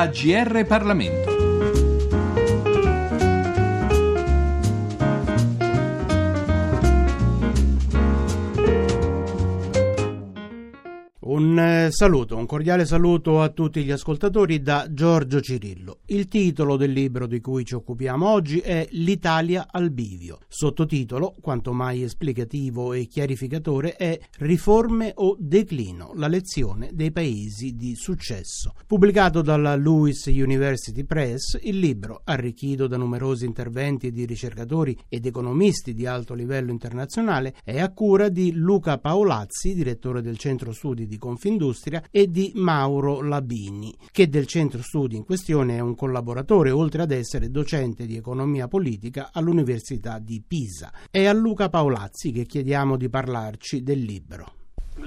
AGR Parlamento. Saluto, un cordiale saluto a tutti gli ascoltatori da Giorgio Cirillo. Il titolo del libro di cui ci occupiamo oggi è L'Italia al bivio. Sottotitolo, quanto mai esplicativo e chiarificatore, è Riforme o declino, la lezione dei paesi di successo. Pubblicato dalla Lewis University Press, il libro, arricchito da numerosi interventi di ricercatori ed economisti di alto livello internazionale, è a cura di Luca Paolazzi, direttore del Centro Studi di Confindustria, e di Mauro Labini, che del centro studi in questione è un collaboratore, oltre ad essere docente di economia politica all'Università di Pisa. È a Luca Paolazzi che chiediamo di parlarci del libro.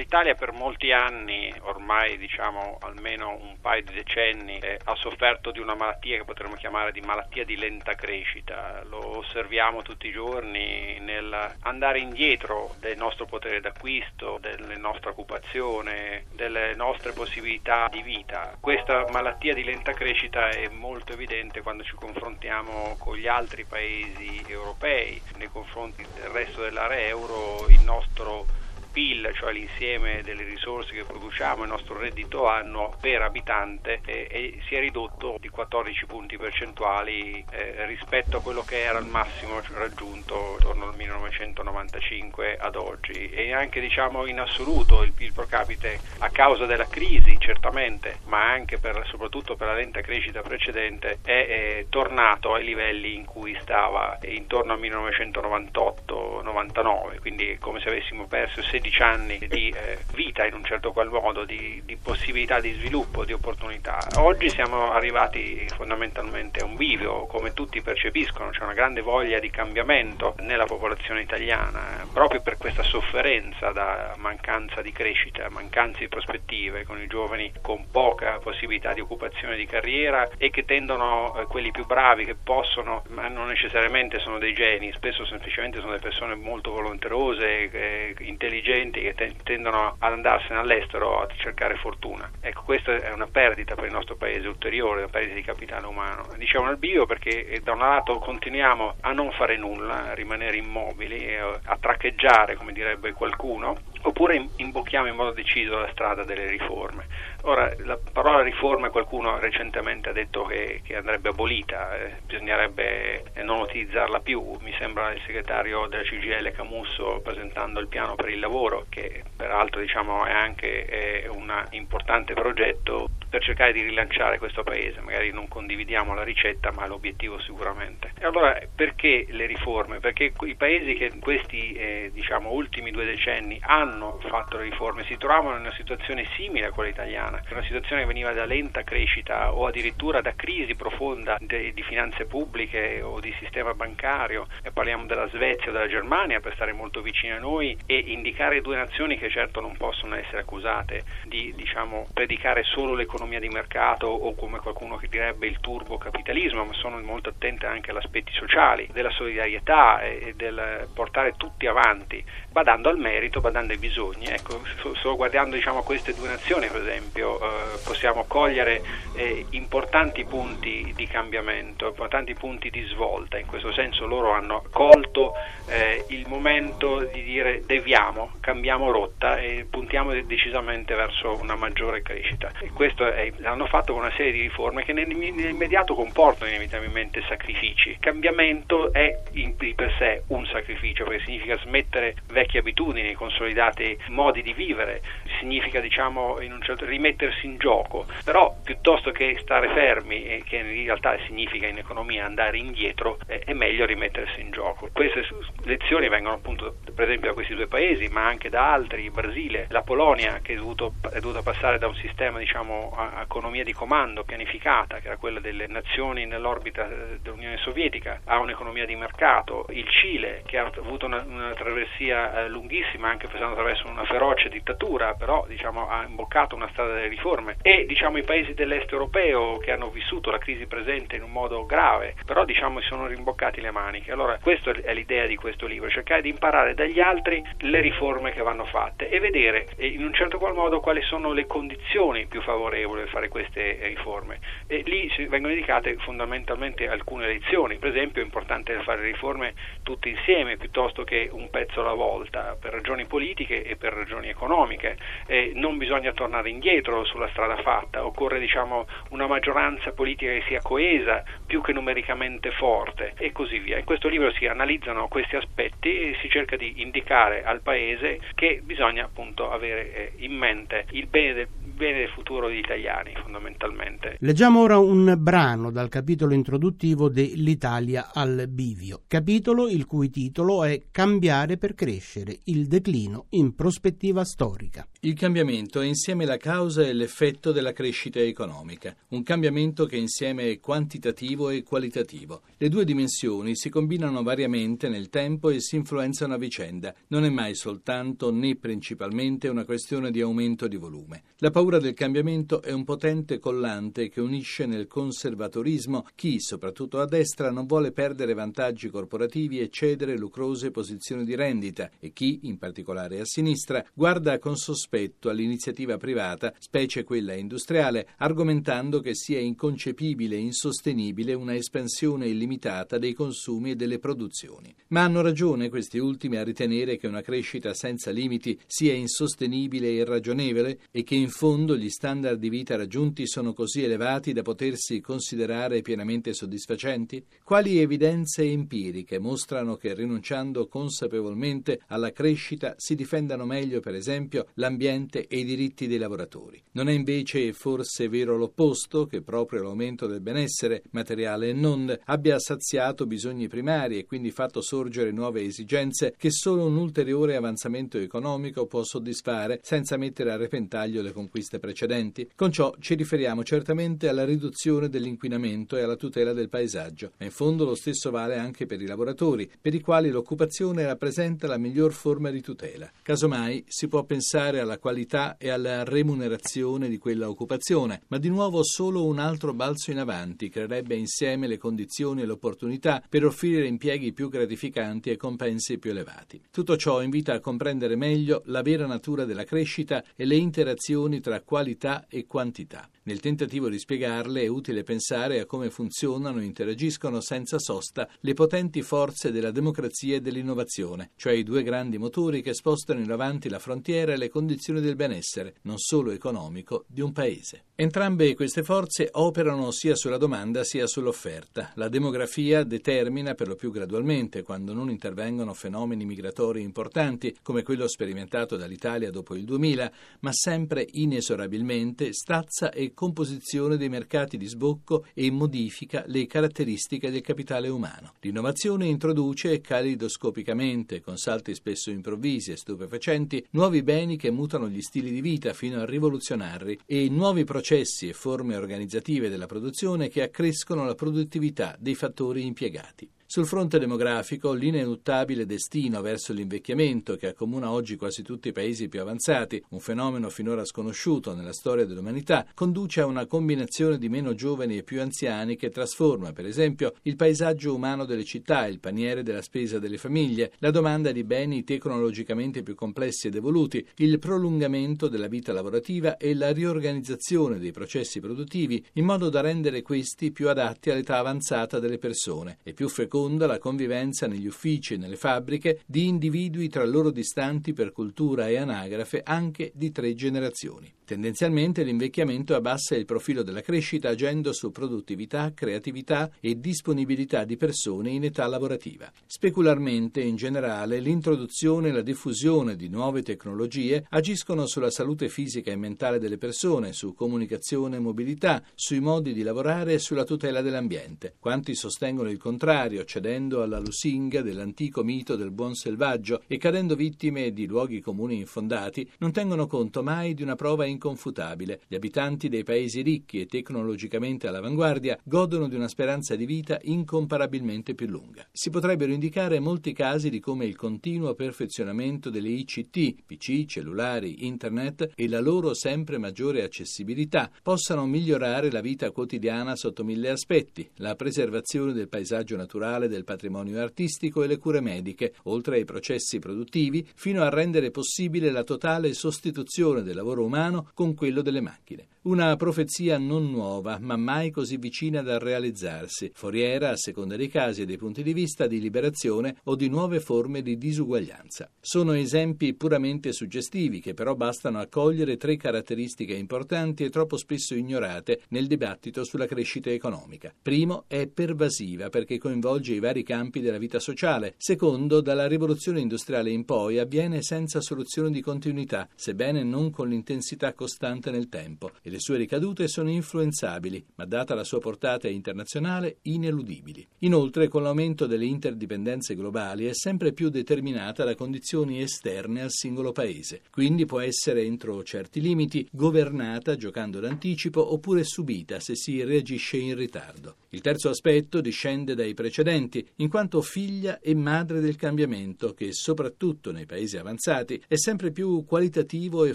L'Italia per molti anni, ormai diciamo almeno un paio di decenni, eh, ha sofferto di una malattia che potremmo chiamare di malattia di lenta crescita. Lo osserviamo tutti i giorni nell'andare indietro del nostro potere d'acquisto, della nostra occupazione, delle nostre possibilità di vita. Questa malattia di lenta crescita è molto evidente quando ci confrontiamo con gli altri paesi europei, nei confronti del resto dell'area euro il nostro PIL, cioè l'insieme delle risorse che produciamo, il nostro reddito annuo per abitante eh, eh, si è ridotto di 14 punti percentuali eh, rispetto a quello che era il massimo raggiunto intorno al 1995 ad oggi. E anche diciamo in assoluto il PIL pro capite a causa della crisi certamente ma anche per, soprattutto per la lenta crescita precedente è, tornato ai livelli in cui stava intorno al 1998-99 quindi come se avessimo perso 16 16 anni di eh, vita in un certo qual modo, di, di, possibilità di sviluppo, di opportunità. Oggi siamo arrivati fondamentalmente a un bivio, come tutti percepiscono, c'è una grande voglia di cambiamento nella popolazione italiana, proprio per questa sofferenza da mancanza di crescita, mancanza di prospettive, con i giovani con poca possibilità di occupazione di carriera e che tendono, eh, quelli più bravi che possono, ma non necessariamente sono dei geni, spesso semplicemente sono delle persone molto volenterose, eh, intelligenti, intelligenti che tendono ad andarsene all'estero a cercare fortuna. Ecco, questa è una perdita per il nostro paese ulteriore, una perdita di capitale umano. Diciamo al bio perché eh, da un lato continuiamo a non fare nulla, a rimanere immobili, a traccheggiare, come direbbe qualcuno, oppure imbocchiamo in modo deciso la strada delle riforme. Ora, la parola riforma qualcuno recentemente ha detto che, che andrebbe abolita, eh, bisognerebbe non utilizzarla più, mi sembra il segretario della CGL Camusso presentando il piano per il lavoro, che peraltro diciamo, è anche è un importante progetto per cercare di rilanciare questo paese, magari non condividiamo la ricetta ma l'obiettivo sicuramente. E allora perché le riforme? Perché i paesi che in questi eh, diciamo, ultimi due decenni hanno fatto le riforme si trovavano in una situazione simile a quella italiana, una situazione che veniva da lenta crescita o addirittura da crisi profonda de, di finanze pubbliche o di sistema bancario, e parliamo della Svezia o della Germania per stare molto vicini a noi e indicare due nazioni che certo non possono essere accusate di diciamo, predicare solo l'economia l'economia di mercato o come qualcuno che direbbe il turbocapitalismo, ma sono molto attente anche agli aspetti sociali, della solidarietà e del portare tutti avanti, badando al merito, badando ai bisogni. Ecco, solo guardando diciamo, queste due nazioni, per esempio, eh, possiamo cogliere eh, importanti punti di cambiamento, importanti punti di svolta. In questo senso loro hanno colto eh, il momento di dire deviamo, cambiamo rotta e puntiamo decisamente verso una maggiore crescita. E questo è, l'hanno fatto con una serie di riforme che nell'immediato comportano inevitabilmente sacrifici. Il cambiamento è in, di per sé un sacrificio perché significa smettere vecchie abitudini, consolidati modi di vivere, significa diciamo in certo, rimettersi in gioco, però piuttosto che stare fermi che in realtà significa in economia andare indietro, eh, è meglio rimettersi in gioco. Queste lezioni vengono appunto per esempio da questi due paesi, ma anche da altri, il Brasile, la Polonia che è, è dovuta passare da un sistema diciamo economia di comando pianificata, che era quella delle nazioni nell'orbita eh, dell'Unione Sovietica, a un'economia di mercato, il Cile che ha avuto una, una travessia eh, lunghissima anche passando attraverso una feroce dittatura, però diciamo, ha imboccato una strada delle riforme e diciamo i paesi dell'est europeo che hanno vissuto la crisi presente in un modo grave, però diciamo si sono rimboccati le maniche. Allora questa è l'idea di questo libro, cercare di imparare dagli altri le riforme che vanno fatte e vedere in un certo qual modo quali sono le condizioni più favorevoli per fare queste riforme. E lì vengono indicate fondamentalmente alcune lezioni, per esempio è importante fare riforme tutte insieme piuttosto che un pezzo alla volta per ragioni politiche e per ragioni economiche. Eh, non bisogna tornare indietro sulla strada fatta, occorre diciamo, una maggioranza politica che sia coesa più che numericamente forte e così via. In questo libro si analizzano questi aspetti e si cerca di indicare al Paese che bisogna appunto avere eh, in mente il bene del bene del futuro degli italiani fondamentalmente. Leggiamo ora un brano dal capitolo introduttivo dell'Italia al bivio, capitolo il cui titolo è Cambiare per crescere, il declino in prospettiva storica. Il cambiamento è insieme la causa e l'effetto della crescita economica, un cambiamento che insieme è quantitativo e qualitativo. Le due dimensioni si combinano variamente nel tempo e si influenzano a vicenda. Non è mai soltanto né principalmente una questione di aumento di volume. La paura del cambiamento è un potente collante che unisce nel conservatorismo chi, soprattutto a destra, non vuole perdere vantaggi corporativi e cedere lucrose posizioni di rendita e chi, in particolare a sinistra, guarda con sospetto sospetto all'iniziativa privata, specie quella industriale, argomentando che sia inconcepibile e insostenibile una espansione illimitata dei consumi e delle produzioni. Ma hanno ragione questi ultimi a ritenere che una crescita senza limiti sia insostenibile e irragionevole e che in fondo gli standard di vita raggiunti sono così elevati da potersi considerare pienamente soddisfacenti? Quali evidenze empiriche mostrano che rinunciando consapevolmente alla crescita si difendano meglio, per esempio, l'ambiente l'ambiente e i diritti dei lavoratori. Non è invece forse vero l'opposto, che proprio l'aumento del benessere, materiale e non, abbia saziato bisogni primari e quindi fatto sorgere nuove esigenze che solo un ulteriore avanzamento economico può soddisfare senza mettere a repentaglio le conquiste precedenti? Con ciò ci riferiamo certamente alla riduzione dell'inquinamento e alla tutela del paesaggio, ma in fondo lo stesso vale anche per i lavoratori, per i quali l'occupazione rappresenta la miglior forma di tutela. Casomai si può pensare alla alla qualità e alla remunerazione di quella occupazione, ma di nuovo solo un altro balzo in avanti creerebbe insieme le condizioni e l'opportunità per offrire impieghi più gratificanti e compensi più elevati. Tutto ciò invita a comprendere meglio la vera natura della crescita e le interazioni tra qualità e quantità. Nel tentativo di spiegarle è utile pensare a come funzionano e interagiscono senza sosta le potenti forze della democrazia e dell'innovazione, cioè i due grandi motori che spostano in avanti la frontiera e le condizioni del benessere, non solo economico, di un paese. Entrambe queste forze operano sia sulla domanda sia sull'offerta. La demografia determina per lo più gradualmente, quando non intervengono fenomeni migratori importanti come quello sperimentato dall'Italia dopo il 2000, ma sempre inesorabilmente stazza e composizione dei mercati di sbocco e modifica le caratteristiche del capitale umano. L'innovazione introduce calidoscopicamente, con salti spesso improvvisi e stupefacenti, nuovi beni che mutano gli stili di vita fino a rivoluzionarli e nuovi processi e forme organizzative della produzione che accrescono la produttività dei fattori impiegati. Sul fronte demografico, l'ineluttabile destino verso l'invecchiamento che accomuna oggi quasi tutti i paesi più avanzati, un fenomeno finora sconosciuto nella storia dell'umanità, conduce a una combinazione di meno giovani e più anziani che trasforma, per esempio, il paesaggio umano delle città, il paniere della spesa delle famiglie, la domanda di beni tecnologicamente più complessi ed evoluti, il prolungamento della vita lavorativa e la riorganizzazione dei processi produttivi in modo da rendere questi più adatti all'età avanzata delle persone. E più fecondi seconda la convivenza negli uffici e nelle fabbriche di individui tra loro distanti per cultura e anagrafe anche di tre generazioni. Tendenzialmente l'invecchiamento abbassa il profilo della crescita agendo su produttività, creatività e disponibilità di persone in età lavorativa. Specularmente, in generale, l'introduzione e la diffusione di nuove tecnologie agiscono sulla salute fisica e mentale delle persone, su comunicazione e mobilità, sui modi di lavorare e sulla tutela dell'ambiente. Quanti sostengono il contrario, accedendo alla lusinga dell'antico mito del buon selvaggio e cadendo vittime di luoghi comuni infondati, non tengono conto mai di una prova inconfutabile. Gli abitanti dei paesi ricchi e tecnologicamente all'avanguardia godono di una speranza di vita incomparabilmente più lunga. Si potrebbero indicare molti casi di come il continuo perfezionamento delle ICT, PC, cellulari, internet e la loro sempre maggiore accessibilità possano migliorare la vita quotidiana sotto mille aspetti, la preservazione del paesaggio naturale, del patrimonio artistico e le cure mediche, oltre ai processi produttivi, fino a rendere possibile la totale sostituzione del lavoro umano con quello delle macchine. Una profezia non nuova, ma mai così vicina da realizzarsi, foriera, a seconda dei casi e dei punti di vista, di liberazione o di nuove forme di disuguaglianza. Sono esempi puramente suggestivi che però bastano a cogliere tre caratteristiche importanti e troppo spesso ignorate nel dibattito sulla crescita economica. Primo, è pervasiva perché coinvolge i vari campi della vita sociale. Secondo, dalla rivoluzione industriale in poi avviene senza soluzione di continuità, sebbene non con l'intensità costante nel tempo le sue ricadute sono influenzabili, ma data la sua portata internazionale, ineludibili. Inoltre, con l'aumento delle interdipendenze globali è sempre più determinata da condizioni esterne al singolo paese, quindi può essere entro certi limiti governata giocando d'anticipo oppure subita se si reagisce in ritardo. Il terzo aspetto discende dai precedenti, in quanto figlia e madre del cambiamento che, soprattutto nei paesi avanzati, è sempre più qualitativo e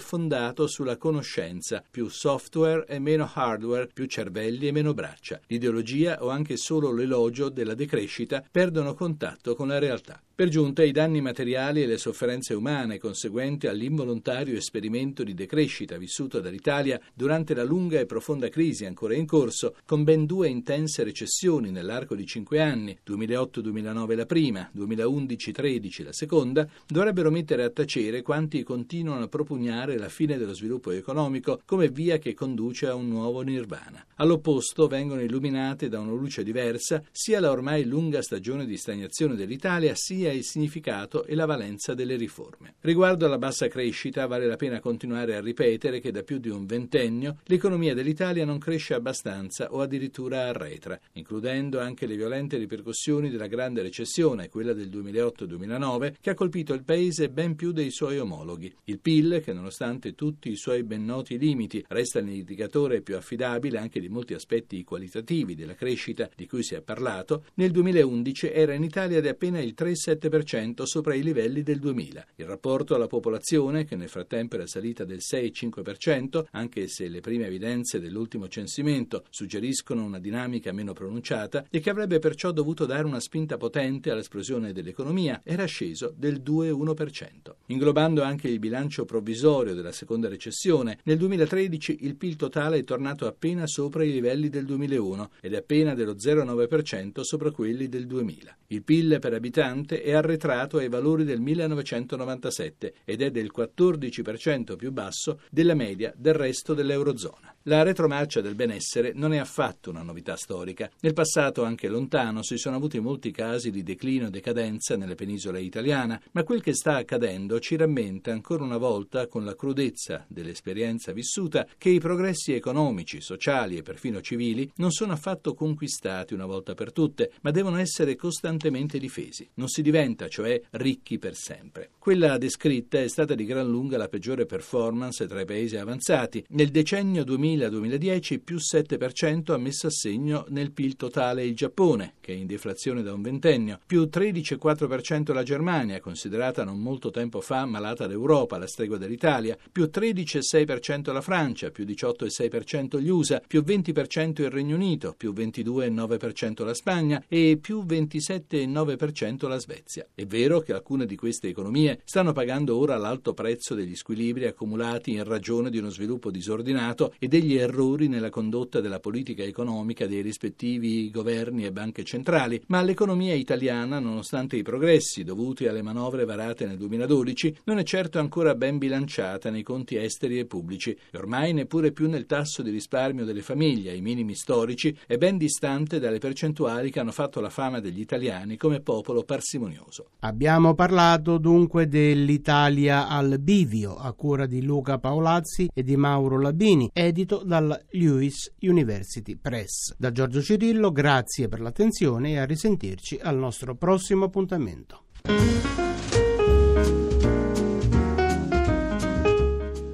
fondato sulla conoscenza, più soft software e meno hardware, più cervelli e meno braccia. L'ideologia o anche solo l'elogio della decrescita perdono contatto con la realtà. Per giunta i danni materiali e le sofferenze umane conseguenti all'involontario esperimento di decrescita vissuto dall'Italia durante la lunga e profonda crisi ancora in corso, con ben due intense recessioni nell'arco di cinque anni, 2008-2009 la prima, 2011-13 la seconda, dovrebbero mettere a tacere quanti continuano a propugnare la fine dello sviluppo economico come via che conduce a un nuovo nirvana. All'opposto vengono illuminate da una luce diversa sia la ormai lunga stagione di stagnazione dell'Italia sia sia il significato e la valenza delle riforme. Riguardo alla bassa crescita, vale la pena continuare a ripetere che da più di un ventennio l'economia dell'Italia non cresce abbastanza o addirittura arretra, includendo anche le violente ripercussioni della grande recessione, quella del 2008-2009, che ha colpito il paese ben più dei suoi omologhi. Il PIL, che nonostante tutti i suoi ben noti limiti, resta l'indicatore più affidabile anche di molti aspetti qualitativi della crescita di cui si è parlato, nel 2011 era in Italia di appena il 3,7% 7% sopra i livelli del 2000. Il rapporto alla popolazione, che nel frattempo era salita del 6,5%, anche se le prime evidenze dell'ultimo censimento suggeriscono una dinamica meno pronunciata e che avrebbe perciò dovuto dare una spinta potente all'esplosione dell'economia, era sceso del 2,1%. Inglobando anche il bilancio provvisorio della seconda recessione, nel 2013 il PIL totale è tornato appena sopra i livelli del 2001 ed è appena dello 0,9% sopra quelli del 2000. Il PIL per abitante è arretrato ai valori del 1997 ed è del 14% più basso della media del resto dell'Eurozona. La retromarcia del benessere non è affatto una novità storica. Nel passato, anche lontano, si sono avuti molti casi di declino e decadenza nelle penisole italiana, ma quel che sta accadendo ci rammenta ancora una volta, con la crudezza dell'esperienza vissuta, che i progressi economici, sociali e perfino civili non sono affatto conquistati una volta per tutte, ma devono essere costantemente difesi. Non si diventa, cioè, ricchi per sempre. Quella descritta è stata di gran lunga la peggiore performance tra i paesi avanzati. Nel decennio 2000-2010 più 7% ha messo a segno nel PIL totale il Giappone, che è in deflazione da un ventennio, più 13,4% la Germania, considerata non molto tempo fa malata d'Europa, la stregua dell'Italia, più 13,6% la Francia, più 18,6% gli USA, più 20% il Regno Unito, più 22,9% la Spagna e più 27,9% la Svezia. È vero che alcune di queste economie stanno pagando ora l'alto prezzo degli squilibri accumulati in ragione di uno sviluppo disordinato e degli errori nella condotta della politica economica dei rispettivi governi e banche centrali, ma l'economia italiana, nonostante i progressi dovuti alle manovre varate nel 2012, non è certo ancora ben bilanciata nei conti esteri e pubblici e ormai neppure più nel tasso di risparmio delle famiglie, ai minimi storici, è ben distante dalle percentuali che hanno fatto la fama degli italiani come popolo parsimonioso. Abbiamo parlato dunque dell'Italia al bivio a cura di Luca Paolazzi e di Mauro Labini, edito edito dalla Lewis University Press. Da Giorgio Cirillo, grazie per l'attenzione e a risentirci al nostro prossimo appuntamento.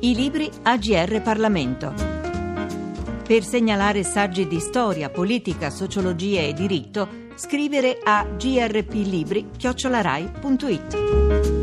I libri AGR Parlamento. Per segnalare saggi di storia, politica, sociologia e diritto, scrivere a grplibri@rai.it.